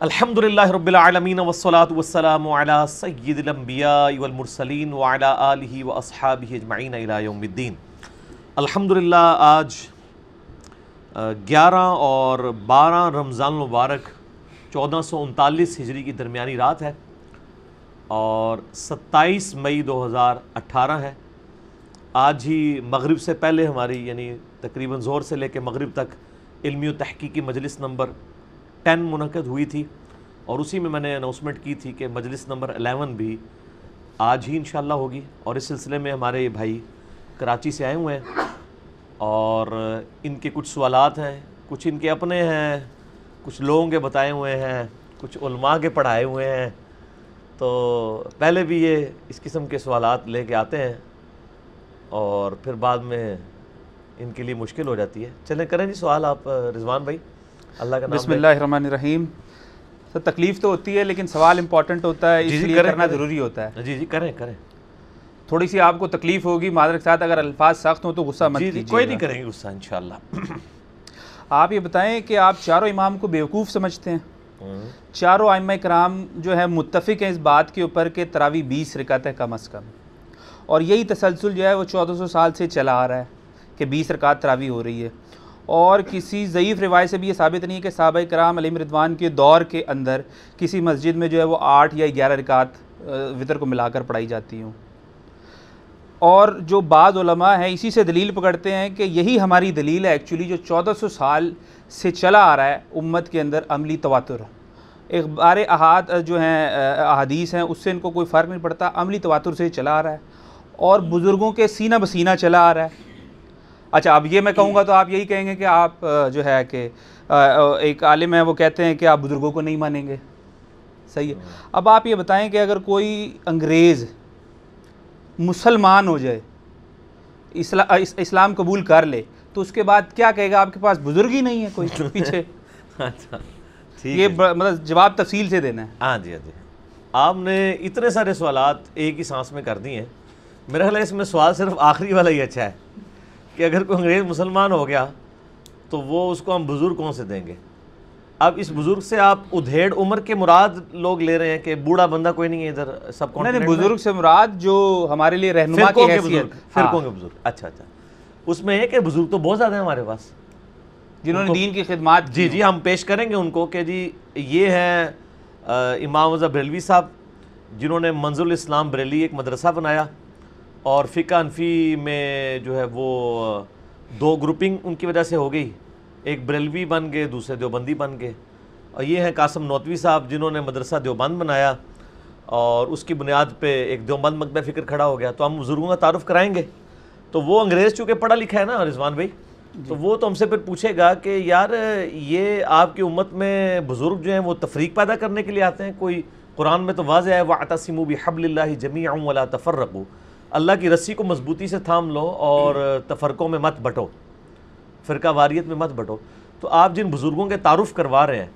الحمد للہ رب العالمین والصلاة والسلام علی سید الانبیاء والمرسلین وعلی آلہ و اجمعین الى یوم الدین الحمدللہ آج گیارہ اور بارہ رمضان المبارک چودہ سو انتالیس ہجری کی درمیانی رات ہے اور ستائیس مئی دو ہزار اٹھارہ ہے۔ آج ہی مغرب سے پہلے ہماری یعنی تقریباً زور سے لے کے مغرب تک علمی و تحقیقی مجلس نمبر ٹین منعقد ہوئی تھی اور اسی میں میں نے اناؤنسمنٹ کی تھی کہ مجلس نمبر الیون بھی آج ہی انشاءاللہ ہوگی اور اس سلسلے میں ہمارے یہ بھائی کراچی سے آئے ہوئے ہیں اور ان کے کچھ سوالات ہیں، کچھ ان کے اپنے ہیں، کچھ لوگوں کے بتائے ہوئے ہیں، کچھ علماء کے پڑھائے ہوئے ہیں۔ تو پہلے بھی یہ اس قسم کے سوالات لے کے آتے ہیں اور پھر بعد میں ان کے لیے مشکل ہو جاتی ہے۔ چلیں کریں جی سوال آپ، رضوان بھائی۔ اللہ کا نام بسم اللہ الرحمن الرحیم۔ سر تکلیف تو ہوتی ہے لیکن سوال امپورٹنٹ ہوتا ہے اس جی جی لیے کریں کرنا۔ ضروری ہوتا ہے۔ جی جی کریں کریں۔ تھوڑی سی آپ کو تکلیف ہوگی معذرت کے ساتھ اگر الفاظ سخت ہوں تو غصہ مت جی جی کیجیے کوئی۔ نہیں کریں گے غصہ انشاءاللہ۔ آپ یہ بتائیں کہ آپ چاروں امام کو بیوقوف سمجھتے ہیں۔ چاروں ائمہ کرام جو ہے متفق ہیں اس بات کے اوپر کہ تراوی بیس رکعت ہے کم از کم۔ اور یہی تسلسل جو ہے وہ چودہ سو سال سے چلا آ رہا ہے کہ بیس رکعت تراوی ہو رہی ہے۔ اور کسی ضعیف روایت سے بھی یہ ثابت نہیں ہے کہ صحابہ کرام علیہ رضوان کے دور کے اندر کسی مسجد میں جو ہے وہ آٹھ یا گیارہ رکعت وطر کو ملا کر پڑھائی جاتی ہوں۔ اور جو بعض علماء ہیں اسی سے دلیل پکڑتے ہیں کہ یہی ہماری دلیل ہے ایکچولی جو چودہ سو سال سے چلا آ رہا ہے امت کے اندر عملی تواتر۔ اخبار احاد جو ہیں احادیث ہیں، اس سے ان کو کوئی فرق نہیں پڑتا، عملی تواتر سے چلا آ رہا ہے۔ اور بزرگوں کے سینہ بسینہ چلا آ رہا ہے۔ اچھا اب یہ میں کہوں گا تو آپ یہی کہیں گے کہ آپ جو ہے کہ ایک عالم ہے وہ کہتے ہیں کہ آپ بزرگوں کو نہیں مانیں گے۔ صحیح ہے۔ اب آپ یہ بتائیں کہ اگر کوئی انگریز مسلمان ہو جائے اسلا- اس- اسلام قبول کر لے تو اس کے بعد کیا کہے گا؟ آپ کے پاس بزرگ ہی نہیں ہے کوئی پیچھے۔ اچھا یہ مطلب جواب تفصیل سے دینا ہے۔ ہاں جی ہاں جی۔ آپ نے اتنے سارے سوالات ایک ہی سانس میں کر دیے ہیں۔ میرا خیال ہے اس میں سوال صرف آخری والا ہی اچھا ہے۔ کہ اگر کوئی انگریز مسلمان ہو گیا تو وہ اس کو ہم بزرگ کون سے دیں گے؟ اب اس بزرگ سے آپ ادھیڑ عمر کے مراد لوگ لے رہے ہیں کہ بوڑھا بندہ کوئی نہیں ہے ادھر سب نہیں بزرگ سے مراد جو ہمارے لیے رہنما کی حیثیت۔ فرقوں کے بزرگ۔ اچھا اچھا۔ اس میں ہے کہ بزرگ تو بہت زیادہ ہیں ہمارے پاس۔ جنہوں نے دین کی خدمات جی جی ہم پیش کریں گے ان کو کہ جی یہ ہیں امام رضا بریلوی صاحب جنہوں نے منظر الاسلام بریلی ایک مدرسہ بنایا۔ اور فقہ انفی میں جو ہے وہ دو گروپنگ ان کی وجہ سے ہو گئی۔ ایک بریلوی بن گئے دوسرے دیوبندی بن گئے۔ اور یہ ہیں قاسم نوتوی صاحب جنہوں نے مدرسہ دیوبند بنایا اور اس کی بنیاد پہ ایک دیوبند مکتبہ فکر کھڑا ہو گیا۔ تو ہم بزرگوں کا تعارف کرائیں گے۔ تو وہ انگریز چونکہ پڑھا لکھا ہے نا رضوان بھائی تو وہ تو ہم سے پھر پوچھے گا کہ یار یہ آپ کی امت میں بزرگ جو ہیں وہ تفریق پیدا کرنے کے لیے آتے ہیں؟ کوئی قرآن میں تو واضح ہے وَعْتَصِمُوا بِحَبْلِ اللَّهِ جَمِيعًا وَلَا تَفَرَّقُوا۔ اللہ کی رسی کو مضبوطی سے تھام لو اور تفرقوں میں مت بٹو، فرقہ واریت میں مت بٹو۔ تو آپ جن بزرگوں کے تعارف کروا رہے ہیں،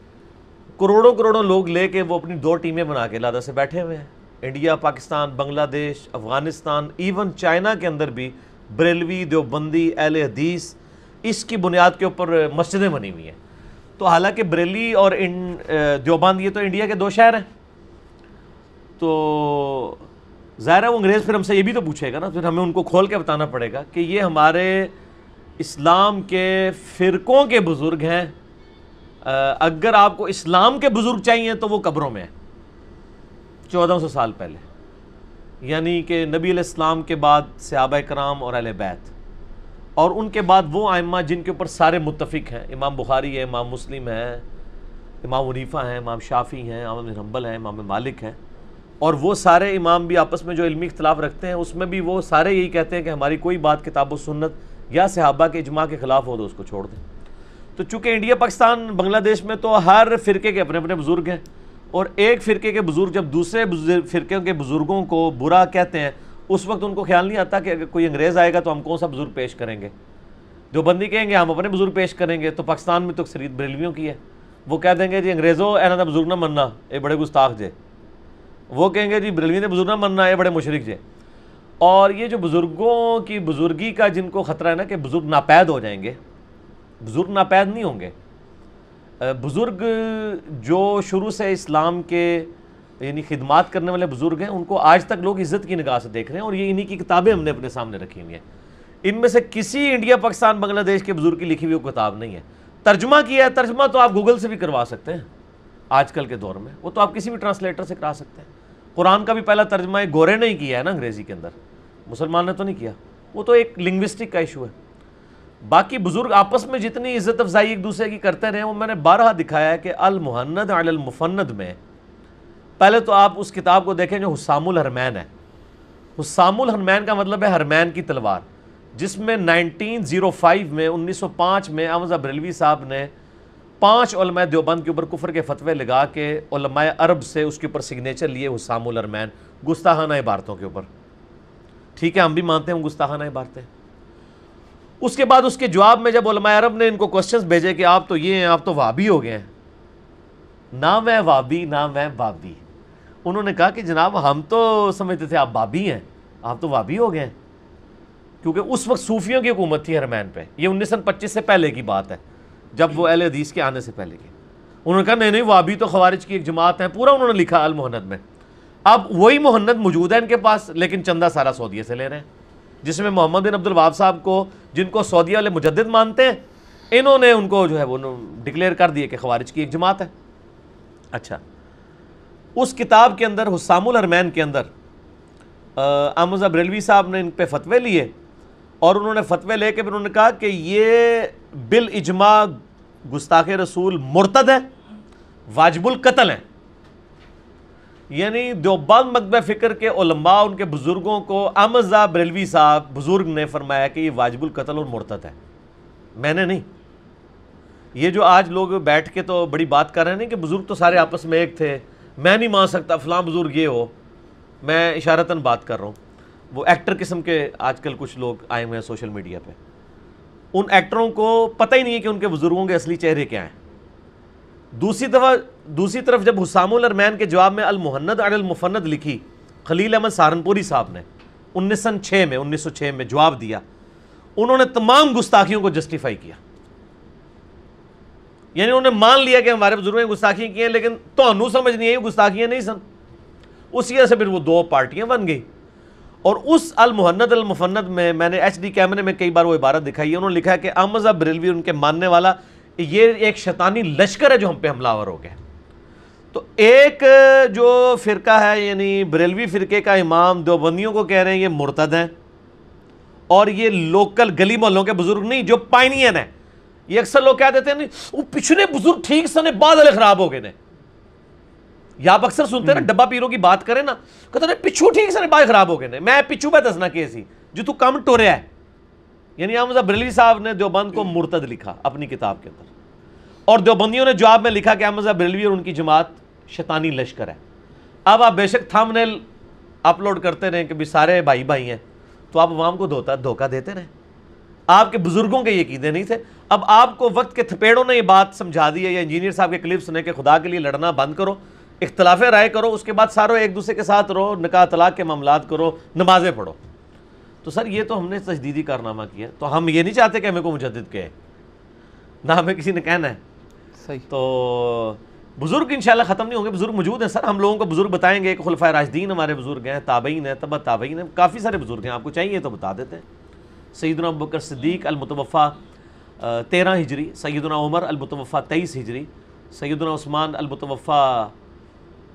کروڑوں کروڑوں لوگ لے کے وہ اپنی دو ٹیمیں بنا کے لادہ سے بیٹھے ہوئے ہیں۔ انڈیا، پاکستان، بنگلہ دیش، افغانستان، ایون چائنا کے اندر بھی بریلوی، دیوبندی، اہل حدیث، اس کی بنیاد کے اوپر مسجدیں بنی ہوئی ہیں۔ تو حالانکہ بریلی اور دیوبند یہ تو انڈیا کے دو شہر ہیں۔ تو ظاہر ہے وہ انگریز پھر ہم سے یہ بھی تو پوچھے گا نا، پھر ہمیں ان کو کھول کے بتانا پڑے گا کہ یہ ہمارے اسلام کے فرقوں کے بزرگ ہیں۔ اگر آپ کو اسلام کے بزرگ چاہیے تو وہ قبروں میں ہیں۔ چودہ سو سال پہلے۔ یعنی کہ نبی علیہ السلام کے بعد صحابہ کرام اور اہل بیت۔ اور ان کے بعد وہ آئمہ جن کے اوپر سارے متفق ہیں۔ امام بخاری ہے، امام مسلم ہے، امام ونیفہ ہیں، امام شافی ہیں، امام حنبل ہیں، امام مالک ہیں۔ اور وہ سارے امام بھی آپس میں جو علمی اختلاف رکھتے ہیں، اس میں بھی وہ سارے یہی کہتے ہیں کہ ہماری کوئی بات کتاب و سنت یا صحابہ کے اجماع کے خلاف ہو تو اس کو چھوڑ دیں۔ تو چونکہ انڈیا، پاکستان، بنگلہ دیش میں تو ہر فرقے کے اپنے اپنے بزرگ ہیں اور ایک فرقے کے بزرگ جب دوسرے بزرگ- فرقے کے بزرگوں کو برا کہتے ہیں، اس وقت ان کو خیال نہیں آتا کہ اگر کوئی انگریز آئے گا تو ہم کون سا بزرگ پیش کریں گے۔ جو بندی کہیں گے، ہم اپنے بزرگ پیش کریں گے، تو پاکستان میں تو اکثریت بریلویوں کی ہے۔ وہ کہہ دیں گے جی انگریزوں اینا بزرگ نہ مننا، اے بڑے گستاخ جے۔ وہ کہیں گے جی بریلوی نے بزرگ نہ مننا اے بڑے مشرک جے۔ اور یہ جو بزرگوں کی بزرگی کا جن کو خطرہ ہے نا کہ بزرگ ناپید ہو جائیں گے، بزرگ ناپید نہیں ہوں گے۔ بزرگ جو شروع سے اسلام کے یعنی خدمات کرنے والے بزرگ ہیں، ان کو آج تک لوگ عزت کی نگاہ سے دیکھ رہے ہیں اور یہ انہی کی کتابیں ہم نے اپنے سامنے رکھی ہوئی ہیں۔ ان میں سے کسی انڈیا، پاکستان، بنگلہ دیش کے بزرگ کی لکھی ہوئی وہ کتاب نہیں ہے۔ ترجمہ کیا ہے، ترجمہ تو آپ گوگل سے بھی کروا سکتے ہیں۔ آج کل کے دور میں وہ تو آپ کسی بھی ٹرانسلیٹر سے کرا سکتے ہیں۔ قرآن کا بھی پہلا ترجمہ ایک گورے نے ہی کیا ہے نا انگریزی کے اندر۔ مسلمان نے تو نہیں کیا۔ وہ تو ایک لنگوسٹک کا ایشو ہے۔ باقی بزرگ آپس میں جتنی عزت افزائی ایک دوسرے کی کرتے رہے، وہ میں نے بارہا دکھایا ہے کہ المحند علی المفند میں پہلے تو آپ اس کتاب کو دیکھیں جو حسام الحرمین ہے۔ حسام الحرمین کا مطلب ہے حرمین کی تلوار، جس میں نائنٹین زیرو فائیو میں، انیس سو پانچ میں احمد بریلوی صاحب نے پانچ علماء دیوبند کے اوپر کفر کے فتوے لگا کے علماء عرب سے اس کے اوپر سگنیچر لیے حسام الرمین گستاحانہ عبارتوں کے اوپر۔ ٹھیک ہے، ہم بھی مانتے ہیں گستاحانہ عبارتیں اس کے بعد اس کے جواب میں جب علماء عرب نے ان کو کوشچنس بھیجے کہ آپ تو یہ ہیں، آپ تو وابی ہو گئے ہیں۔ نہ میں وابی، نہ میں بابی انہوں نے کہا کہ جناب، ہم تو سمجھتے تھے آپ بابی ہیں، آپ تو وابی ہو گئے ہیں۔ کیونکہ اس وقت صوفیوں کی حکومت تھی حرمین پہ۔ یہ انیس سو پچیس سے پہلے کی بات ہے۔ جب وہ اہل حدیث کے آنے سے پہلے کی انہوں نے کہا، نہیں نہیں، وہ ابھی تو خوارج کی ایک جماعت ہے پورا انہوں نے لکھا المحند میں۔ اب وہی محنت موجود ہے ان کے پاس، لیکن چندہ سارا سعودیہ سے لے رہے ہیں۔ جس میں محمد بن عبد الواب صاحب کو، جن کو سعودیہ والے مجدد مانتے ہیں، انہوں نے ان کو جو ہے وہ ڈکلیئر کر دیے کہ خوارج کی ایک جماعت ہے۔ اچھا۔ اس کتاب کے اندر، حسام الرمین کے اندر احمد بریلوی صاحب نے ان پہ فتوے لیے۔ اور انہوں نے فتوے لے کے پھر انہوں نے کہا کہ یہ بال اجماع گستاخ رسول مرتد ہے، واجب القتل ہیں۔ یعنی دیوبند مکبہ فکر کے علماء، ان کے بزرگوں کو امزا بریلوی صاحب بزرگ نے فرمایا کہ یہ واجب القتل اور مرتد ہے۔ میں نے نہیں۔ یہ جو آج لوگ بیٹھ کے تو بڑی بات کر رہے ہیں کہ بزرگ تو سارے آپس میں ایک تھے، میں نہیں مان سکتا، فلاں بزرگ یہ ہو۔ میں اشارتاً بات کر رہا ہوں۔ وہ ایکٹر قسم کے آج کل کچھ لوگ آئے ہوئے ہیں سوشل میڈیا پہ۔ ان ایکٹروں کو پتہ ہی نہیں ہے کہ ان کے بزرگوں کے اصلی چہرے کیا ہیں۔ دوسری دفعہ دوسری طرف جب حسام الرمین کے جواب میں المحند علی المفند لکھی، خلیل احمد سہارنپوری صاحب نے انیس سو چھ میں انیس سو چھ میں جواب دیا۔ انہوں نے تمام گستاخیوں کو جسٹیفائی کیا۔ یعنی انہوں نے مان لیا کہ ہمارے بزرگوں نے گستاخیاں کی ہیں، لیکن تو انو سمجھ نہیں ہے یہ گستاخیاں نہیں سن۔ اسی وجہ سے پھر وہ دو پارٹیاں بن گئی اور اس المحند المفند میں میں نے ایچ ڈی کیمرے میں کئی بار وہ عبارت دکھائی ہے۔ انہوں نے لکھا ہے کہ احمد بریلوی ان کے ماننے والا یہ ایک شیطانی لشکر ہے جو ہم پہ حملہ ہو گیا۔ تو ایک جو فرقہ ہے یعنی بریلوی فرقے کا امام دیوبندیوں کو کہہ رہے ہیں، یہ مرتد ہیں۔ اور یہ لوکل گلی محلوں کے بزرگ نہیں، جو پائنین ہیں۔ یہ اکثر لوگ کہہ دیتے ہیں وہ پچھلے بزرگ ٹھیک سنے بعد والے خراب ہو گئے یا آپ اکثر سنتے ہیں نا ڈبا پیروں کی بات کریں نا کہتے ہیں پچھو ٹھیک سے بات خراب ہو گئے میں پچھو پہ دسنا کیسی جو تو کم ٹوریا ہے۔ یعنی احمد بریلوی صاحب نے دیوبند کو مرتد لکھا اپنی کتاب کے اندر۔ اور دیوبندیوں نے جواب میں لکھا کہ احمد بریلوی اور ان کی جماعت شیطانی لشکر ہے۔ اب آپ بے شک تھم نیل اپلوڈ کرتے رہیں کہ بھی سارے بھائی بھائی ہیں تو آپ عوام کو دھوتا دھوکہ دیتے رہیں۔ آپ کے بزرگوں کے یقیدے نہیں تھے۔ اب آپ کو وقت کے تھپیڑوں نے یہ بات سمجھا دی ہے یا انجینئر صاحب کے کلپس نے کہ خدا کے لیے لڑنا بند کرو۔ اختلاف رائے کرو اس کے بعد ساروں ایک دوسرے کے ساتھ رہو نکاح طلاق کے معاملات کرو نمازیں پڑھو۔ تو سر یہ تو ہم نے تجدیدی کارنامہ کیا تو ہم یہ نہیں چاہتے کہ ہمیں کو مجدد کہے۔ نہ ہمیں کسی نے کہنا ہے۔ صحیح۔ تو بزرگ انشاءاللہ ختم نہیں ہوں گے بزرگ موجود ہیں۔ سر ہم لوگوں کو بزرگ بتائیں گے کہ خلفۂ راجدین ہمارے بزرگ ہیں تابعین ہیں تبت تابعین ہیں کافی سارے بزرگ ہیں۔ آپ کو چاہیے تو بتا دیتے ہیں۔ سیدنا بکر صدیق المتوفہ تیرہ ہجری سیدنا عمر المتوفہ تیئیس ہجری سیدنا عثمان المتوفہ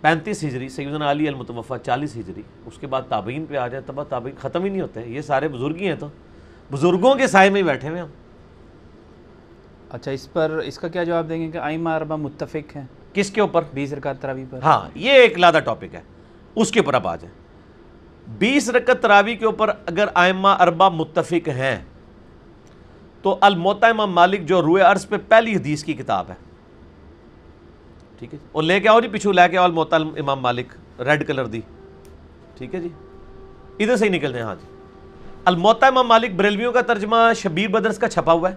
پینتیس ہجری سیدنا علی المتوفہ چالیس ہجری اس کے بعد تابعین پہ آ جائے تب تابعین ختم ہی نہیں ہوتے یہ سارے بزرگ ہی ہیں تو بزرگوں کے سائے میں ہی بیٹھے ہوئے ہم۔ اچھا اس پر اس کا کیا جواب دیں گے کہ آئمہ اربا متفق ہیں؟ کس کے اوپر؟ بیس رکعت تراوی پر۔ ہاں یہ ایک لادہ ٹاپک ہے اس کے اوپر اب آ جائیں۔ بیس رکعت تراوی کے اوپر اگر آئمہ اربا متفق ہیں تو الموتا امام مالک جو روئے عرض پہ پہلی حدیث کی کتاب ہے ٹھیک ہے جی۔ اور لے کے آؤ جی پیچھو لے کے آؤ الموتا امام مالک، ریڈ کلر دی۔ ٹھیک ہے جی۔ ادھر سے ہی نکل جائیں ہاں جی۔ الموتا امام مالک، بریلویوں کا ترجمہ شبیر بدرس کا چھپا ہوا ہے۔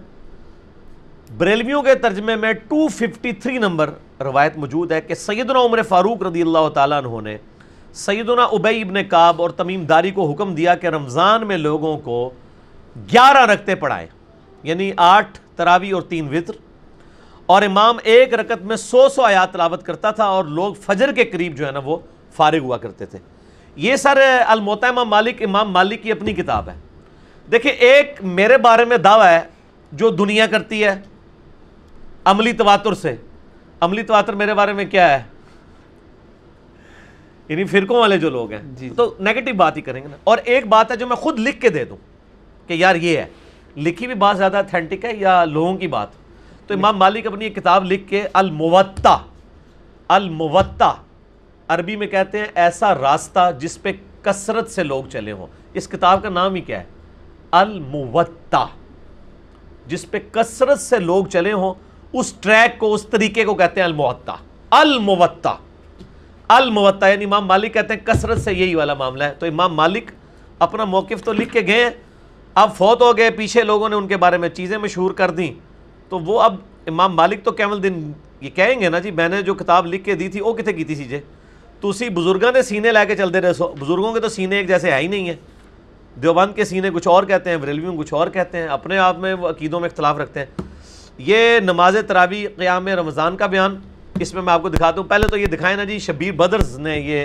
بریلویوں کے ترجمے میں 253 نمبر روایت موجود ہے کہ سیدنا عمر فاروق رضی اللہ تعالیٰ عنہ نے سیدنا عبی ابن کعب اور تمیم داری کو حکم دیا کہ رمضان میں لوگوں کو گیارہ رکھتے پڑھائیں یعنی آٹھ تراوی اور تین وطر۔ اور امام ایک رکت میں سو سو آیات تلاوت کرتا تھا اور لوگ فجر کے قریب جو ہے نا وہ فارغ ہوا کرتے تھے۔ یہ سر الموتا امام مالک امام مالک کی اپنی کتاب ہے۔ دیکھیں ایک میرے بارے میں دعویٰ ہے جو دنیا کرتی ہے عملی تواتر سے۔ عملی تواتر میرے بارے میں کیا ہے؟ یعنی فرقوں والے جو لوگ ہیں۔ جی۔ تو نیگیٹو بات ہی کریں گے نا۔ اور ایک بات ہے جو میں خود لکھ کے دے دوں کہ یار یہ ہے۔ لکھی بھی بات زیادہ اتھینٹک ہے یا لوگوں کی بات؟ تو امام مالک اپنی ایک کتاب لکھ کے الموتا الموتا عربی میں کہتے ہیں ایسا راستہ جس پہ کثرت سے لوگ چلے ہوں۔ اس کتاب کا نام ہی کیا ہے؟ الموتا جس پہ کثرت سے لوگ چلے ہوں۔ اس ٹریک کو، اس طریقے کو کہتے ہیں الموتا الموتا الموتا یعنی امام مالک کہتے ہیں کثرت سے یہی والا معاملہ ہے۔ تو امام مالک اپنا موقف تو لکھ کے گئے۔ ہیں اب فوت ہو گئے، پیچھے لوگوں نے ان کے بارے میں چیزیں مشہور کر دیں۔ تو وہ اب امام مالک تو کیمل دن یہ کہیں گے نا جی میں نے جو کتاب لکھ کے دی تھی، وہ کتنے کی تھی سیجے تو اسی بزرگوں نے سینے لے کے چلتے رہے سو۔ بزرگوں کے تو سینے ایک جیسے ہے ہی نہیں ہے دیوبند کے سینے کچھ اور کہتے ہیں، بریلویوں کچھ اور کہتے ہیں، اپنے آپ میں وہ عقیدوں میں اختلاف رکھتے ہیں۔ یہ نماز تراوی قیام رمضان کا بیان، اس میں میں آپ کو دکھاتا ہوں پہلے تو یہ دکھائیں نا جی شبیر بدرز نے یہ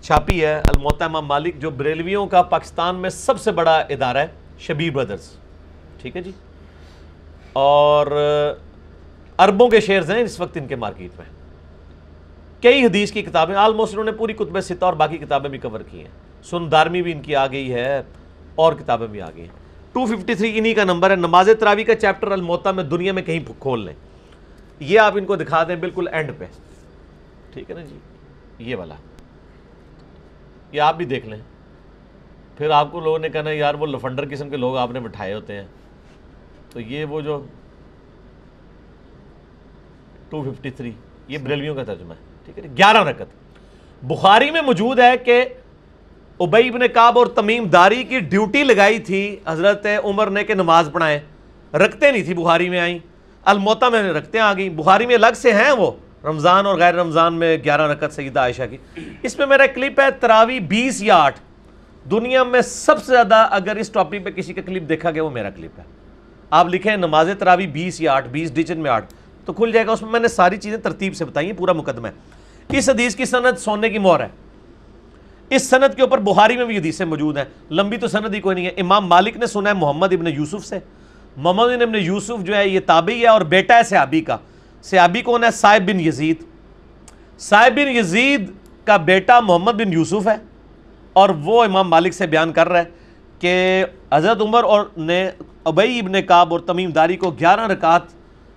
چھاپی ہے الموتا امام مالک جو بریلویوں کا پاکستان میں سب سے بڑا ادارہ ہے، شبیر بدرز۔ ٹھیک ہے جی؟ اور اربوں کے شیئرز ہیں اس وقت ان کے مارکیٹ میں۔ کئی حدیث کی کتابیں آلموسٹ انہوں نے پوری کتب ستہ اور باقی کتابیں بھی کور کی ہیں۔ سن دارمی بھی ان کی آ گئی ہے، اور کتابیں بھی آ گئی ہیں۔ ٹو ففٹی تھری انہی کا نمبر ہے، نماز تراوی کا چیپٹر الموتا میں دنیا میں کہیں کھول لیں۔ یہ آپ ان کو دکھا دیں بالکل اینڈ پہ۔ ٹھیک ہے نا جی؟ یہ والا۔ یہ آپ بھی دیکھ لیں۔ پھر آپ کو لوگوں نے کہنا یار وہ لفنڈر قسم کے لوگ آپ نے بٹھائے ہوتے ہیں۔ تو یہ وہ جو ٹو ففٹی تھری یہ بریلویوں کا ترجمہ ہے ٹھیک ہے گیارہ رکت بخاری میں موجود ہے کہ ابئی ابن کعب اور تمیم داری کی ڈیوٹی لگائی تھی حضرت عمر نے کہ نماز پڑھائیں۔ رکھتے نہیں تھی بخاری میں آئیں۔ الموتا میں رکھتے آ گئی بخاری میں الگ سے ہیں وہ رمضان اور غیر رمضان میں گیارہ رکت سیدہ عائشہ کی۔ اس میں میرا کلپ ہے تراوی بیس یا آٹھ۔ دنیا میں سب سے زیادہ اگر اس ٹاپک پہ کسی کا کلپ دیکھا گیا وہ میرا کلپ ہے۔ آپ لکھیں نماز تراوی بیس یا آٹھ، بیس ڈیجن میں آٹھ، تو کھل جائے گا۔ اس میں میں نے ساری چیزیں ترتیب سے بتائی ہیں، پورا مقدمہ ہے۔ اس حدیث کی سند سونے کی مور ہے۔ اس سند کے اوپر بخاری میں بھی حدیثیں موجود ہیں۔ لمبی تو سند ہی کوئی نہیں ہے۔ امام مالک نے سنا ہے محمد ابن یوسف سے۔ محمد ابن یوسف جو ہے، یہ تابعی ہے اور بیٹا ہے سیابی کا۔ سیابی کون ہے؟ صاحب بن یزید۔ صاحب بن یزید کا بیٹا محمد بن یوسف ہے اور وہ امام مالک سے بیان کر رہا ہے۔ کہ حضرت عمر اور نے ابئی ابن کعب اور تمیم داری کو گیارہ رکعت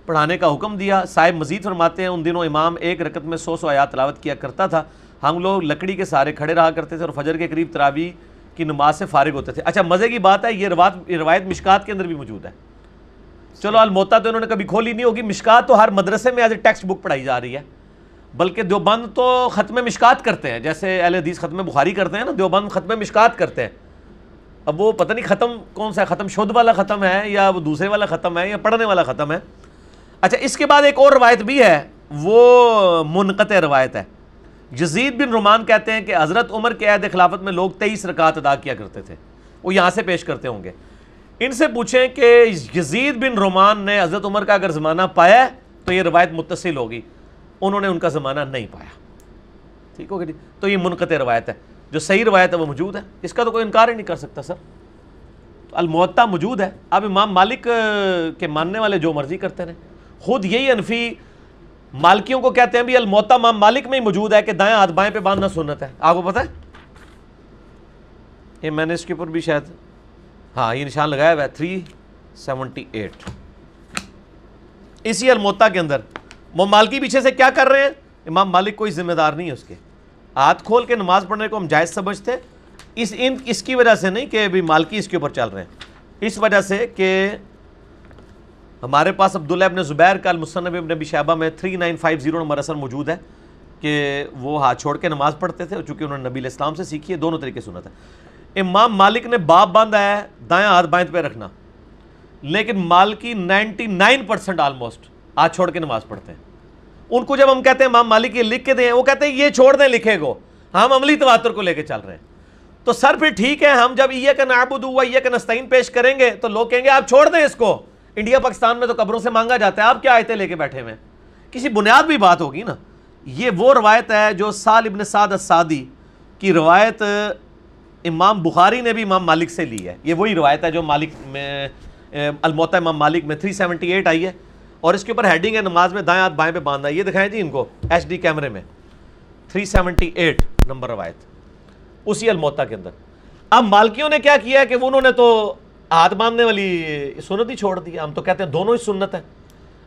پڑھانے کا حکم دیا۔ صاحب مزید فرماتے ہیں، ان دنوں امام ایک رکت میں سو سو آیات تلاوت کیا کرتا تھا۔ ہم لوگ لکڑی کے سارے کھڑے رہا کرتے تھے اور فجر کے قریب تراوی کی نماز سے فارغ ہوتے تھے۔ اچھا مزے کی بات ہے، یہ روایت روایت مشکات کے اندر بھی موجود ہے۔ چلو الموتا تو انہوں نے کبھی کھولی نہیں ہوگی۔ مشکات تو ہر مدرسے میں ایز اے ٹیکسٹ بک پڑھائی جا رہی ہے۔ بلکہ دیوبند تو ختم مشکات کرتے ہیں، جیسے اہل حدیث ختم بخاری کرتے ہیں نا، دیوبند ختم مشکات کرتے ہیں۔ اب وہ پتہ نہیں ختم کون سا ہے؟ ختم شدھ والا ختم ہے یا وہ دوسرے والا ختم ہے یا پڑھنے والا ختم ہے؟ اچھا اس کے بعد ایک اور روایت بھی ہے، وہ منقطع روایت ہے۔ جزید بن رومان کہتے ہیں کہ حضرت عمر کے عہد خلافت میں لوگ تیئیس رکعت ادا کیا کرتے تھے۔ وہ یہاں سے پیش کرتے ہوں گے۔ ان سے پوچھیں کہ یزید بن رومان نے حضرت عمر کا اگر زمانہ پایا تو یہ روایت متصل ہوگی۔ انہوں نے ان کا زمانہ نہیں پایا۔ ٹھیک ہوگی جی؟ تو یہ منقطع روایت ہے۔ جو صحیح روایت ہے وہ موجود ہے۔ اس کا تو کوئی انکار ہی نہیں کر سکتا سر۔ تو المعطا موجود ہے۔ اب امام مالک کے ماننے والے جو مرضی کرتے رہے خود یہی انفی مالکیوں کو کہتے ہیں بھی الموتا امام مالک میں ہی موجود ہے کہ دائیں ہاتھ بائیں پہ باندھنا سنت ہے۔ آپ کو پتہ ہے؟ یہ میں نے اس کے اوپر بھی شاید ہاں یہ نشان لگایا ہوا ہے۔ Three seventy eight. اسی الموتا کے اندر۔ وہ مالکی پیچھے سے کیا کر رہے ہیں؟ امام مالک کوئی ذمہ دار نہیں ہے اس کے۔ ہاتھ کھول کے نماز پڑھنے کو ہم جائز سمجھتے اس ان، اس کی وجہ سے نہیں کہ ابھی مالکی اس کے اوپر چل رہے ہیں۔ اس وجہ سے کہ ہمارے پاس عبداللہ ابن زبیر کا المصنب ابن نبی شعبہ میں 3950 نمبر اثر موجود ہے کہ وہ ہاتھ چھوڑ کے نماز پڑھتے تھے چونکہ انہوں نے نبی الاسلام سے سیکھی ہے، دونوں طریقے سنت ہے امام مالک نے باپ باندھا ہے، دائیں ہاتھ بائیں پہ رکھنا۔ لیکن مالکی نائنٹی نائن پرسنٹ آلموسٹ ہاتھ چھوڑ کے نماز پڑھتے ہیں۔ ان کو جب ہم کہتے ہیں امام مالک یہ لکھ کے دیں، وہ کہتے ہیں، یہ چھوڑ دیں لکھے کو ہم عملی تواتر کو لے کے چل رہے ہیں۔ تو سر پھر ٹھیک ہے، ہم جب یہ کا نعبد ہوا یہ کا نستعین پیش کریں گے، تو لوگ کہیں گے، آپ چھوڑ دیں اس کو۔ انڈیا، پاکستان میں تو قبروں سے مانگا جاتا ہے۔ آپ کیا آیتیں لے کے بیٹھے ہوئے کسی بنیاد بھی بات ہوگی نا۔ یہ وہ روایت ہے جو سال ابن سعد السادی کی روایت امام بخاری نے بھی امام مالک سے لی ہے۔ یہ وہی روایت ہے جو مالک میں الموتا امام مالک میں 378 آئی ہے۔ اور اس کے اوپر ہیڈنگ ہے نماز میں دائیں ہاتھ بائیں پہ باندھا یہ دکھائیں جی ان کو ایچ ڈی کیمرے میں۔ 378 نمبر روایت، اسی الموتا کے اندر۔ اب مالکیوں نے کیا کیا ہے کہ انہوں نے تو ہاتھ باندھنے والی سنت ہی چھوڑ دی، ہم تو کہتے ہیں دونوں ہی سنت ہے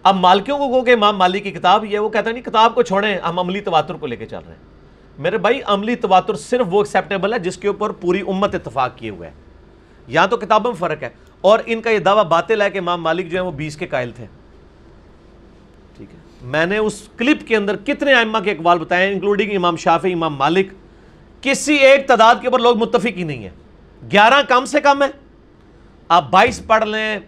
اب مالکیوں کو کہو کہ امام مالک کی کتاب ہی ہے، وہ کہتے ہیں نہیں کتاب کو چھوڑیں، ہم عملی تواتر کو لے کے چل رہے ہیں۔ میرے بھائی، عملی تواتر صرف وہ ایکسیپٹیبل ہے جس کے اوپر پوری امت اتفاق کیے ہوئے ہیں یہاں تو کتابوں میں فرق ہے۔ اور ان کا یہ دعویٰ باطل ہے کہ امام مالک جو ہیں وہ بیس کے قائل تھے۔ میں نے اس کلپ کے اندر کتنے ائمہ کے اقوال بتائے انکلوڈنگ امام شافی امام مالک۔ کسی ایک تعداد کے اوپر لوگ متفق ہی نہیں ہیں۔ گیارہ کم سے کم ہے۔ آپ بائیس پڑھ لیں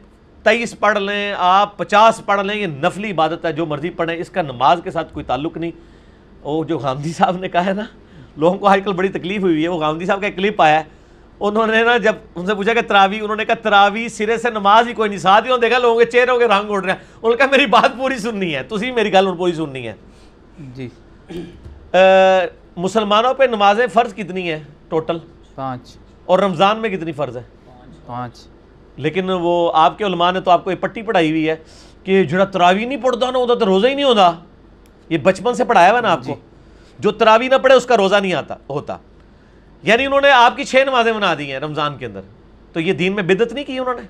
تیئیس پڑھ لیں، آپ پچاس پڑھ لیں، یہ نفلی عبادت ہے، جو مرضی پڑھیں، اس کا نماز کے ساتھ کوئی تعلق نہیں۔ وہ جو غامدی صاحب نے کہا ہے نا، لوگوں کو آج کل بڑی تکلیف ہوئی ہے، وہ غامدی صاحب کا ایک کلپ آیا ہے۔ انہوں نے نا جب ان سے پوچھا کہ تراوی انہوں نے کہا تراوی سرے سے نماز ہی کوئی نہیں ساتھ ہی دیکھا لوگوں کے چہروں کے رنگ اڑ رہے ہیں۔ انہوں نے کہا میری بات پوری سننی ہے تسی میری گل پوری سننی ہے۔ جی۔ مسلمانوں پہ نمازیں فرض کتنی ہیں ٹوٹل؟ پانچ۔ اور رمضان میں کتنی فرض ہے؟ پانچ۔ لیکن وہ آپ کے علماء نے تو آپ کو یہ پٹی پڑھائی ہوئی ہے کہ جڑا تراوی نہیں پڑھتا نا ہوتا تو روزہ ہی نہیں ہوتا۔ یہ بچپن سے پڑھایا ہوا نا آپ کو۔ جو تراوی نہ پڑھے اس کا روزہ نہیں آتا ہوتا۔ یعنی انہوں نے آپ کی چھ نمازیں بنا دی ہیں رمضان کے اندر۔ تو یہ دین میں بدت نہیں کی انہوں نے؟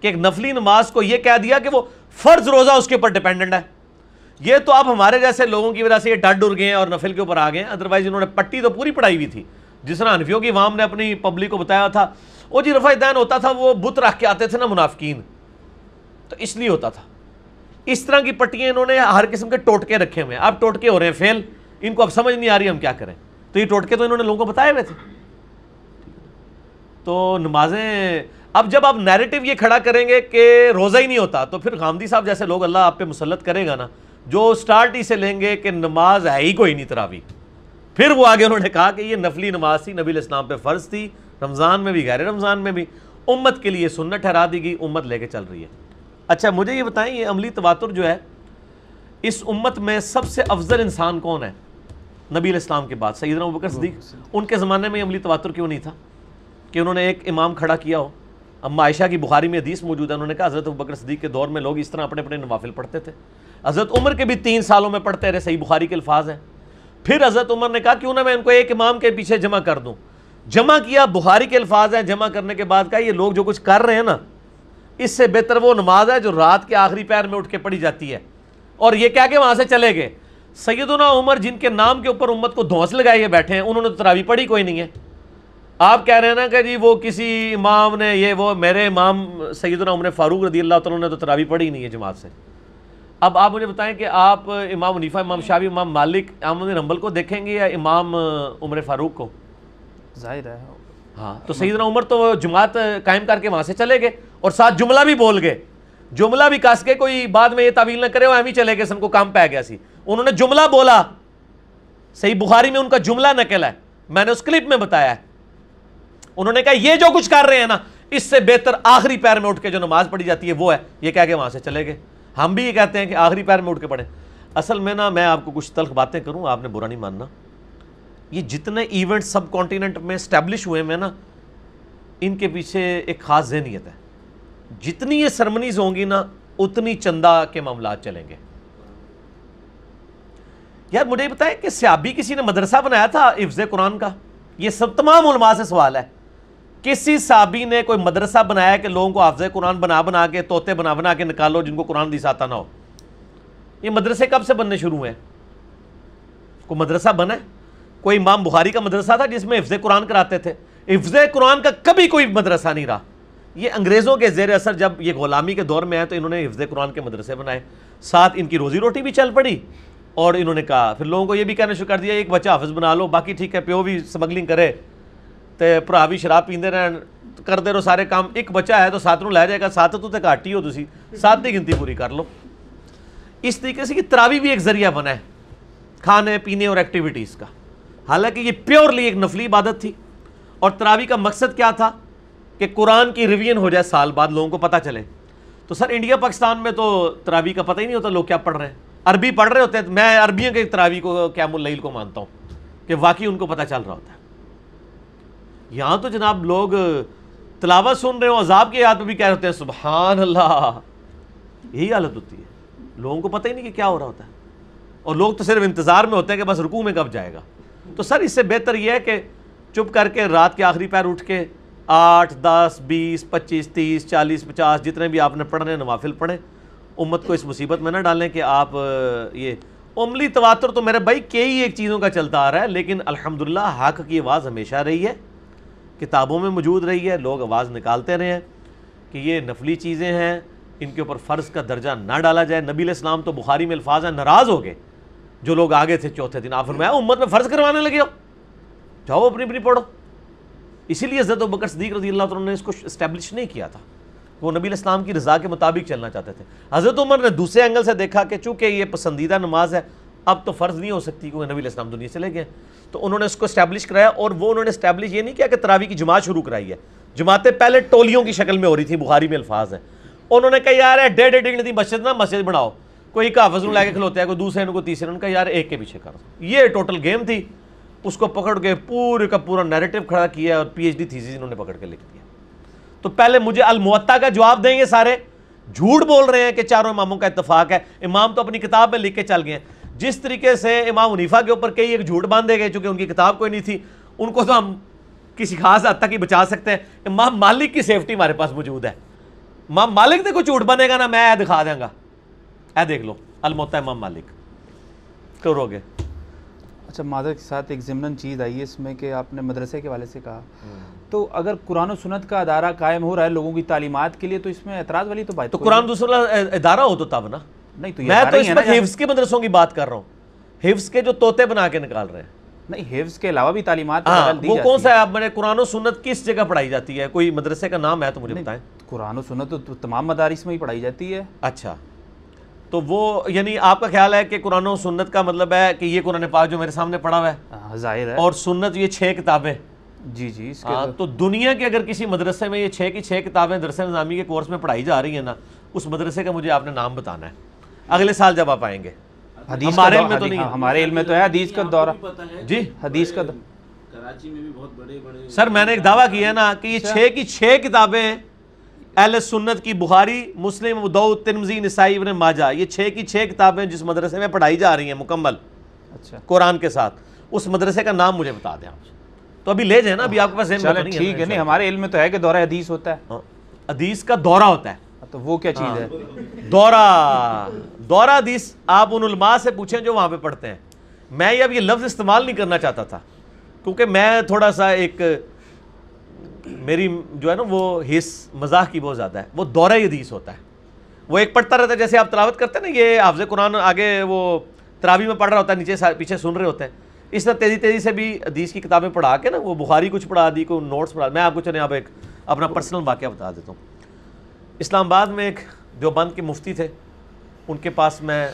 کہ ایک نفلی نماز کو یہ کہہ دیا کہ وہ فرض روزہ اس کے اوپر ڈیپینڈنٹ ہے۔ یہ تو اب ہمارے جیسے لوگوں کی وجہ سے یہ ڈر ڈر گئے ہیں اور نفل کے اوپر آ گئے ہیں۔ ادروائز انہوں نے پٹی تو پوری پڑھائی ہوئی تھی۔ جس طرح انفیوں کی عوام نے اپنی پبلک کو بتایا تھا، وہ جی رفع دین ہوتا تھا، وہ بت رکھ کے آتے تھے نا منافقین۔ تو اس لیے ہوتا تھا۔ اس طرح کی پٹیاں انہوں نے ہر قسم کے ٹوٹکے رکھے ہوئے ہیں۔ اب ٹوٹکے ہو رہے ہیں فیل ان کو اب سمجھ نہیں آ رہی، ہم کیا کریں؟ تو یہ ٹوٹکے تو انہوں نے لوگوں کو بتائے ہوئے تھے۔ تو نمازیں، اب جب آپ نیریٹو یہ کھڑا کریں گے کہ روزہ ہی نہیں ہوتا، تو پھر غامدی صاحب جیسے لوگ اللہ آپ پہ مسلط کرے گا نا، جو سٹارٹ ہی سے لیں گے کہ نماز ہے ہی کوئی نہیں تراوی پھر وہ آگے انہوں نے کہا کہ یہ نفلی نماز تھی، نبی الاسلام پہ فرض تھی، رمضان میں بھی، غیر رمضان میں بھی۔ امت کے لیے سنت ٹھہرا دی گئی، امت لے کے چل رہی ہے۔ اچھا مجھے یہ بتائیں، یہ عملی تواتر جو ہے، اس امت میں سب سے افضل انسان کون ہے؟ نبی الاسلام کے بعد، سیدنا ابوبکر صدیق، ان کے زمانے میں عملی تواتر کیوں نہیں تھا؟ کہ انہوں نے ایک امام کھڑا کیا ہو۔ اما عائشہ کی بخاری میں حدیث موجود ہے، انہوں نے کہا حضرت ابوبکر صدیق کے دور میں لوگ اس طرح اپنے اپنے نوافل پڑھتے تھے۔ حضرت عمر کے بھی تین سالوں میں پڑھتے رہے، صحیح بخاری کے الفاظ ہیں۔ پھر حضرت عمر نے کہا، کیوں نہ میں ان کو ایک امام کے پیچھے جمع کر دوں؟ جمع کیا، بخاری کے الفاظ ہیں، جمع کرنے کے بعد کہا، یہ لوگ جو کچھ کر رہے ہیں نا، اس سے بہتر وہ نماز ہے جو رات کے آخری پیر میں اٹھ کے پڑھی جاتی ہے۔ اور یہ کیا کہ وہاں سے چلے گئے۔ سیدنا عمر جن کے نام کے اوپر امت کو دھونس لگائے بیٹھے ہیں انہوں نے تراوی پڑھی کوئی نہیں ہے۔ آپ کہہ رہے ہیں نا کہ جی وہ کسی امام نے یہ وہ میرے امام سیدنا عمر فاروق رضی اللہ تعالیٰ نے تو تراوی پڑھی نہیں ہے جماعت سے۔ اب آپ مجھے بتائیں کہ آپ امام منیفا امام شابی امام مالک احمد نمبل کو دیکھیں گے یا امام عمر فاروق کو؟ ظاہر ہے۔ ہاں تو سیدنا عمر تو جماعت قائم کر کے وہاں سے چلے گئے اور ساتھ جملہ بھی بول گئے۔ جملہ بھی کس کے کوئی بعد میں یہ تعویل نہ کرے وہ ہم ہی چلے گئے سن کو کام پہ گیا سی۔ انہوں نے جملہ بولا۔ صحیح بخاری میں ان کا جملہ نکل ہے۔ میں نے اس کلپ میں بتایا ہے۔ انہوں نے کہا، یہ جو کچھ کر رہے ہیں نا، اس سے بہتر آخری پیر میں اٹھ کے جو نماز پڑھی جاتی ہے، وہ ہے۔ یہ کہہ کے وہاں سے چلے گئے۔ ہم بھی یہ کہتے ہیں کہ آخری پیر میں اٹھ کے پڑھیں۔ اصل میں نا، میں آپ کو کچھ تلخ باتیں کروں، آپ نے برا نہیں ماننا۔ یہ جتنے ایونٹ سب کانٹیننٹ میں اسٹیبلش ہوئے میں نا، ان کے پیچھے ایک خاص ذہنیت ہے۔ جتنی یہ سرمنیز ہوں گی نا، اتنی چندہ کے معاملات چلیں گے۔ یار مجھے یہ بتائیں کہ سیابی کسی نے مدرسہ بنایا تھا حفظ قرآن کا؟ یہ سب تمام علماء سے سوال ہے۔ کسی صحابی نے کوئی مدرسہ بنایا کہ لوگوں کو حافظ قرآن بنا بنا کے توتے بنا بنا کے نکالو جن کو قرآن دیس آتا نہ ہو؟ یہ مدرسے کب سے بننے شروع ہوئے؟ کوئی مدرسہ بنا ہے؟ کوئی امام بخاری کا مدرسہ تھا جس میں حفظ قرآن کراتے تھے؟ حفظ قرآن کا کبھی کوئی مدرسہ نہیں رہا۔ یہ انگریزوں کے زیر اثر جب یہ غلامی کے دور میں آئے تو انہوں نے حفظ قرآن کے مدرسے بنائے۔ ساتھ ان کی روزی روٹی بھی چل پڑی۔ اور انہوں نے کہا۔ پھر لوگوں کو یہ بھی کہنا شروع کر دیا، ایک بچہ حافظ بنا لو، باقی ٹھیک ہے، پیو بھی اسمگلنگ کرے۔ تو پرا بھی شراب پیندے رہے کر دے رہو سارے کام۔ ایک بچہ ہے تو ساتھ نو لے جائے گا، ساتھ تو تے کاٹی ہو تسی۔ ساتھ دی گنتی پوری کر لو۔ اس طریقے سے کہ تراوی بھی ایک ذریعہ بنا ہے، کھانے، پینے اور ایکٹیویٹیز کا۔ حالانکہ یہ پیورلی ایک نفلی عبادت تھی۔ اور تراوی کا مقصد کیا تھا؟ کہ قرآن کی ریوین ہو جائے سال بعد، لوگوں کو پتہ چلے۔ تو سر انڈیا، پاکستان میں تو تراوی کا پتہ ہی نہیں ہوتا، لوگ کیا پڑھ رہے ہیں؟ عربی پڑھ رہے ہوتے ہیں، میں عربیوں کے تراوی کو، قیام اللیل کو مانتا ہوں کہ واقعی ان کو پتہ چل رہا ہوتا ہے۔ یہاں تو جناب لوگ تلاوت سن رہے ہو عذاب کے یاد پہ بھی کہہ رہے ہوتے ہیں، سبحان اللہ۔ یہی حالت ہوتی ہے۔ لوگوں کو پتہ ہی نہیں کہ کیا ہو رہا ہوتا ہے۔ اور لوگ تو صرف انتظار میں ہوتے ہیں کہ بس رکوع میں کب جائے گا۔ تو سر، اس سے بہتر یہ ہے کہ چپ کر کے رات کے آخری پیر اٹھ کے آٹھ، دس، بیس، پچیس، تیس، چالیس، پچاس، جتنے بھی آپ نے پڑھنے، نوافل پڑھیں۔ امت کو اس مصیبت میں نہ ڈالیں کہ آپ یہ عملی تواتر تو میرے بھائی کئی ایک چیزوں کا چلتا آ رہا ہے، لیکن الحمدللہ حق کی آواز ہمیشہ رہی ہے، کتابوں میں موجود رہی ہے، لوگ آواز نکالتے رہے ہیں کہ یہ نفلی چیزیں ہیں، ان کے اوپر فرض کا درجہ نہ ڈالا جائے۔ نبی علیہ السلام تو بخاری میں الفاظ ہیں، ناراض ہو گئے۔ جو لوگ آگے تھے چوتھے دن، آپ فرمایا، امت میں فرض کروانے لگے ہو۔ جاؤ اپنی اپنی پڑھو۔ اسی لیے حضرت بکر صدیق رضی اللہ تعالیٰ نے اس کو اسٹیبلش نہیں کیا تھا۔ وہ نبی علیہ السلام کی رضا کے مطابق چلنا چاہتے تھے۔ حضرت عمر نے دوسرے اینگل سے دیکھا کہ چونکہ یہ پسندیدہ نماز ہے، اب تو فرض نہیں ہو سکتی کیونکہ نبی علیہ السلام دنیا سے لے گئے۔ تو انہوں نے اس کو اسٹیبلش کرایا اور وہ انہوں نے اسٹیبلش یہ نہیں کیا کہ تراوی کی جماعت شروع کرائی ہے۔ جماعتیں پہلے ٹولیوں کی شکل میں ہو رہی تھی بخاری میں الفاظ ہیں۔ انہوں نے کہا، یار ہے ڈیڑھ ڈیڑھ تھی مسجد نا مسجد بناؤ۔ کوئی کافظ لے کے کھلوتے ہیں، کوئی دوسرے نے کوئی تیسرے نے کہا، یار ایک کے پیچھے کرو یہ ٹوٹل گیم تھی۔ اس کو پکڑ کے پورے کا پورا نیریٹو کھڑا کیا اور پی ایچ ڈی تھیسیس انہوں نے پکڑ کے لکھ دیا۔ تو پہلے مجھے المعطا کا جواب دیں گے سارے۔ جھوٹ بول رہے ہیں کہ چاروں اماموں کا اتفاق ہے۔ امام تو اپنی کتاب میں لکھ کے چل گئے ہیں۔ جس طریقے سے امام عنیفہ کے اوپر کئی ایک جھوٹ باندھے گئے چونکہ ان کی کتاب کوئی نہیں تھی ان کو تو ہم کسی خاص حد تک ہی بچا سکتے ہیں۔ امام مالک کی سیفٹی ہمارے پاس موجود ہے۔ امام مالک دیکھو جھوٹ بنے گا نا میں دکھا دیں گا۔ اے دیکھ لو الموتا امام مالک۔ کرو گے اچھا مادر کے ساتھ ایک ضمن چیز آئی ہے اس میں کہ آپ نے مدرسے کے والے سے کہا۔ تو اگر قرآن و سنت کا ادارہ قائم ہو رہا ہے لوگوں کی تعلیمات کے لیے تو اس میں اعتراض والی تو بات تو قرآن دوسرا ادارہ ہو تو تب نا۔ نہیں تو میں تو اس میں حفظ کے مدرسوں کی بات کر رہا ہوں۔ حفظ کے جو طوطے بنا کے نکال رہے ہیں۔ نہیں حفظ کے علاوہ بھی تعلیمات ہاں وہ کون سا ہے؟ آپ میں قرآن و سنت کس جگہ پڑھائی جاتی ہے؟ کوئی مدرسے کا نام ہے تو مجھے بتائیں۔ قرآن و سنت تو تمام مدارس میں ہی پڑھائی جاتی ہے۔ اچھا۔ تو وہ یعنی آپ کا خیال ہے کہ قرآن و سنت کا مطلب ہے کہ یہ قرآن پاک جو میرے سامنے پڑھا ہوا ہے۔ ظاہر ہے۔ اور سنت یہ چھ کتابیں۔ جی جی تو دنیا کے اگر کسی مدرسے میں یہ چھ کی چھ کتابیں درس نظامی کے کورس میں پڑھائی جا رہی ہیں نا اس مدرسے کا مجھے آپ نے نام بتانا ہے۔ اگلے سال جب آپ آئیں گے۔ ہمارے علم میں تو نہیں ہمارے علم میں تو ہے حدیث کا دورہ۔ جی؟ حدیث کا کراچی میں بھی بہت بڑے بڑے سر میں نے ایک دعویٰ کیا ہے نا کہ یہ چھ کی چھ کتابیں اہل سنت کی بخاری مسلم دو ترمزی نسائی ابن ماجہ یہ چھ کی چھ کتابیں جس مدرسے میں پڑھائی جا رہی ہیں مکمل اچھا۔ قرآن کے ساتھ۔ اس مدرسے کا نام مجھے بتا دیں آپ۔ تو ابھی لے جائیں نا ابھی آپ کے پاس ٹھیک ہے نہیں ہمارے علم میں تو ہے کہ دورہ حدیث ہوتا ہے۔ ہاں، حدیث کا دورہ ہوتا ہے۔ تو وہ کیا چیز ہے؟ دورہ دورہ حدیث آپ ان علماء سے پوچھیں جو وہاں پہ پڑھتے ہیں۔ میں یہ اب یہ لفظ استعمال نہیں کرنا چاہتا تھا کیونکہ میں تھوڑا سا ایک میری جو ہے نا وہ حص مزاح کی بہت زیادہ ہے۔ وہ دورہ حدیث ہوتا ہے۔ وہ ایک پڑھتا رہتا ہے جیسے آپ تلاوت کرتے ہیں نا یہ حافظ قرآن آگے وہ تراوی میں پڑھ رہا ہوتا ہے نیچے پیچھے سن رہے ہوتے ہیں۔ اس طرح تیزی تیزی سے بھی حدیث کی کتابیں پڑھا کے نا، وہ بخاری کچھ پڑھا دی، کوئی نوٹس پڑھا میں آپ کو چلیں، آپ ایک اپنا پرسنل واقعہ بتا دیتا ہوں۔ اسلام آباد میں ایک جو بند کے مفتی تھے۔ ان کے پاس میں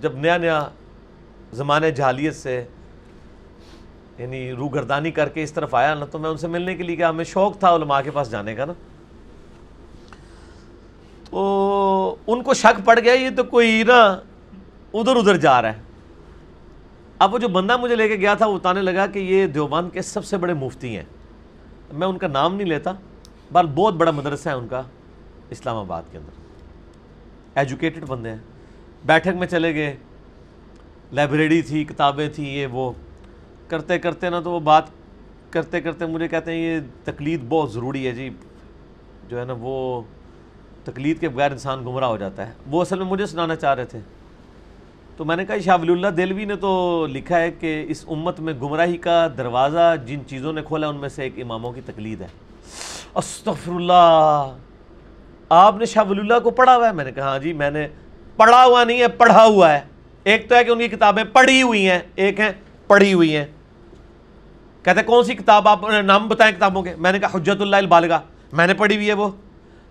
جب نیا نیا زمانے جہالیت سے یعنی روح گردانی کر کے اس طرف آیا نا، تو میں ان سے ملنے کے لیے کیا ہمیں شوق تھا علماء کے پاس جانے کا نا۔ تو ان کو شک پڑ گیا، یہ تو کوئی نا، ادھر ادھر جا رہا ہے۔ اب وہ جو بندہ مجھے لے کے گیا تھا، وہ بتانے لگا کہ یہ دیوبند کے سب سے بڑے مفتی ہیں۔ میں ان کا نام نہیں لیتا بال بہت بڑا مدرسہ ہے ان کا اسلام آباد کے اندر۔ ایجوکیٹڈ بندے ہیں۔ بیٹھک میں چلے گئے۔ لائبریری تھی، کتابیں تھیں، یہ وہ۔ کرتے کرتے نا تو وہ بات کرتے کرتے مجھے کہتے ہیں، یہ تقلید بہت ضروری ہے جی۔ جو ہے نا وہ تقلید کے بغیر انسان گمراہ ہو جاتا ہے۔ وہ اصل میں مجھے سنانا چاہ رہے تھے۔ تو میں نے کہا شاہ ولی اللہ دلوی نے تو لکھا ہے کہ اس امت میں گمراہی کا دروازہ جن چیزوں نے کھولا ان میں سے ایک اماموں کی تقلید ہے۔ استغفر اللہ آپ نے شاہ ولی اللہ کو پڑھا ہوا ہے؟ میں نے کہا ہاں جی میں نے پڑھا ہوا نہیں ہے، پڑھا ہوا ہے۔ ایک تو ہے کہ ان کی کتابیں پڑھی ہوئی ہیں، ایک ہیں پڑھی ہوئی ہیں۔ کہتے کون سی کتاب آپ نام بتائیں کتابوں کے؟ میں نے کہا حجت اللہ البالغہ۔ میں نے پڑھی ہوئی ہے وہ۔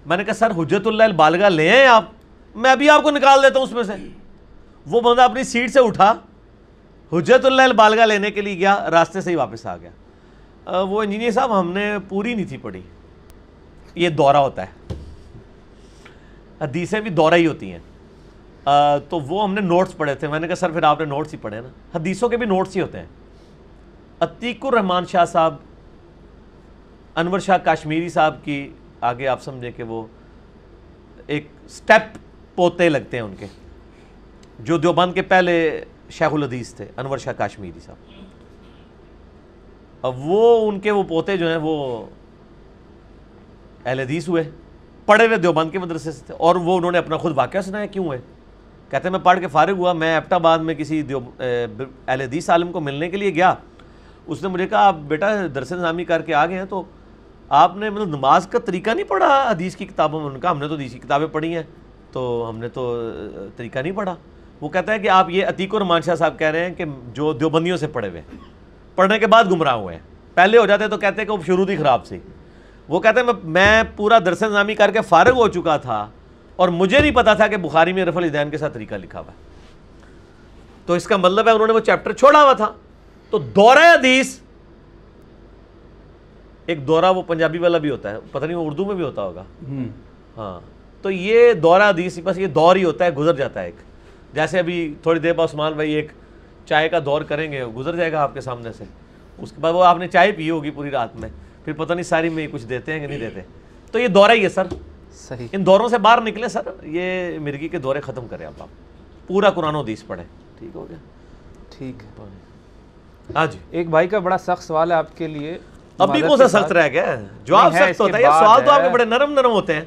میں نے کہا سر حجت اللہ البالغہ لے ہیں آپ۔ میں ابھی آپ کو نکال دیتا ہوں اس میں سے۔ وہ بندہ اپنی سیٹ سے اٹھا حجت اللہ البالغہ لینے کے لیے گیا راستے سے ہی واپس آ گیا۔ وہ انجینئر صاحب ہم نے پوری نہیں تھی پڑھی۔ یہ دورہ ہوتا ہے۔ حدیثیں بھی دورہ ہی ہوتی ہیں۔ آ, تو وہ ہم نے نوٹس پڑھے تھے۔ میں نے کہا سر پھر آپ نے نوٹس ہی پڑھے نا۔ حدیثوں کے بھی نوٹس ہی ہوتے ہیں۔ عتیق الرحمان شاہ صاحب انور شاہ کاشمیری صاحب کی آگے آپ سمجھیں کہ وہ ایک سٹیپ پوتے لگتے ہیں ان کے۔ جو دیوبند کے پہلے شیخ الحدیث تھے، انور شاہ کاشمیری صاحب۔ اب وہ ان کے وہ پوتے جو ہیں، وہ اہل حدیث ہوئے، پڑھے ہوئے دیوبند کے مدرسے سے تھے، اور وہ انہوں نے اپنا خود واقعہ سنایا، کیوں ہوئے؟ کہتے ہیں، میں پڑھ کے فارغ ہوا، میں ایپٹ آباد میں کسی دیو اہل حدیث عالم کو ملنے کے لیے گیا۔ اس نے مجھے کہا، آپ بیٹا درس نظامی کر کے آ گئے ہیں، تو آپ نے مطلب نماز کا طریقہ نہیں پڑھا؟ حدیث کی کتابوں میں، ان کا ہم نے تو حدیث کی کتابیں پڑھی ہیں، تو ہم نے تو طریقہ نہیں پڑھا۔ وہ کہتا ہے کہ آپ یہ عتیق الرحمان شاہ صاحب کہہ رہے ہیں کہ جو دیوبندیوں سے پڑھے ہوئے ہیں پڑھنے کے بعد گمراہ ہوئے ہیں۔ پہلے ہو جاتے تو کہتے ہیں کہ وہ شروع ہی خراب سی وہ کہتے ہیں میں پورا درس نظامی کر کے فارغ ہو چکا تھا اور مجھے نہیں پتا تھا کہ بخاری میں رف الدین کے ساتھ طریقہ لکھا ہوا ہے۔ تو اس کا مطلب ہے انہوں نے وہ چیپٹر چھوڑا ہوا تھا۔ تو دورہ حدیث ایک دورہ وہ پنجابی والا بھی ہوتا ہے پتہ نہیں وہ اردو میں بھی ہوتا ہوگا۔ ہاں تو یہ دورہ حدیث بس یہ دور ہی ہوتا ہے گزر جاتا ہے ایک۔ جیسے ابھی تھوڑی دیر بعد عثمان بھائی ایک چائے کا دور کریں گے گزر جائے گا آپ کے سامنے سے۔ اس کے بعد وہ آپ نے چائے پی ہوگی پوری رات میں۔ پھر پتہ نہیں ساری میں کچھ دیتے ہیں کہ نہیں دیتے۔ تو یہ دورہ ہی ہے سر۔ صحیح۔ ان دوروں سے باہر نکلے سر۔ یہ مرغی کے دورے ختم کریں آپ آپ۔ پورا قرآن و حدیث پڑھیں۔ ٹھیک ہو گیا؟ ٹھیک ہے۔ ہاں جی۔ ایک بھائی کا بڑا سخت سوال ہے آپ کے لیے۔ ابھی کون سا سخت۔ رہ گیا؟ جواب سخت ہوتا ہے۔ سوال تو آپ کے۔ بڑے نرم نرم ہوتے ہیں۔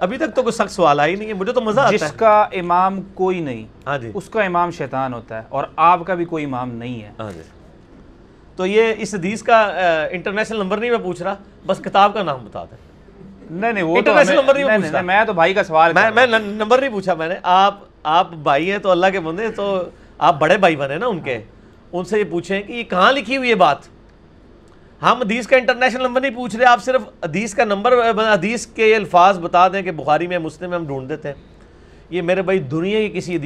ابھی تک تو کوئی سخت سوال آئی نہیں ہے مجھے تو مزہ آتا جس ہے کا امام کوئی نہیں ہاں جی۔ اس کا امام شیطان ہوتا ہے اور آپ کا بھی کوئی امام نہیں ہے۔ ہاں جی۔ تو یہ اس حدیث کا انٹرنیشنل نمبر نہیں میں پوچھ رہا بس کتاب کا نام بتا دیں۔ نہیں نہیں وہ ہمیں- number نہیں پوچھتا۔ نہیں، میں تو بھائی کا سوال میں رہا۔ نمبر نہیں پوچھا میں نے۔ آپ آپ بھائی ہیں تو اللہ کے بندے تو آپ بڑے بھائی بنے نا ان کے۔ ان سے یہ پوچھیں کہ یہ کہاں لکھی ہوئی ہے بات؟ ہم حدیث کا انٹرنیشنل نمبر نہیں پوچھ رہے، آپ صرف حدیث کا نمبر، حدیث کے الفاظ بتا دیں کہ بخاری میں مسلم میں ہم ڈھونڈ دیتے ہیں۔ یہ میرے بھائی دنیا کی کسی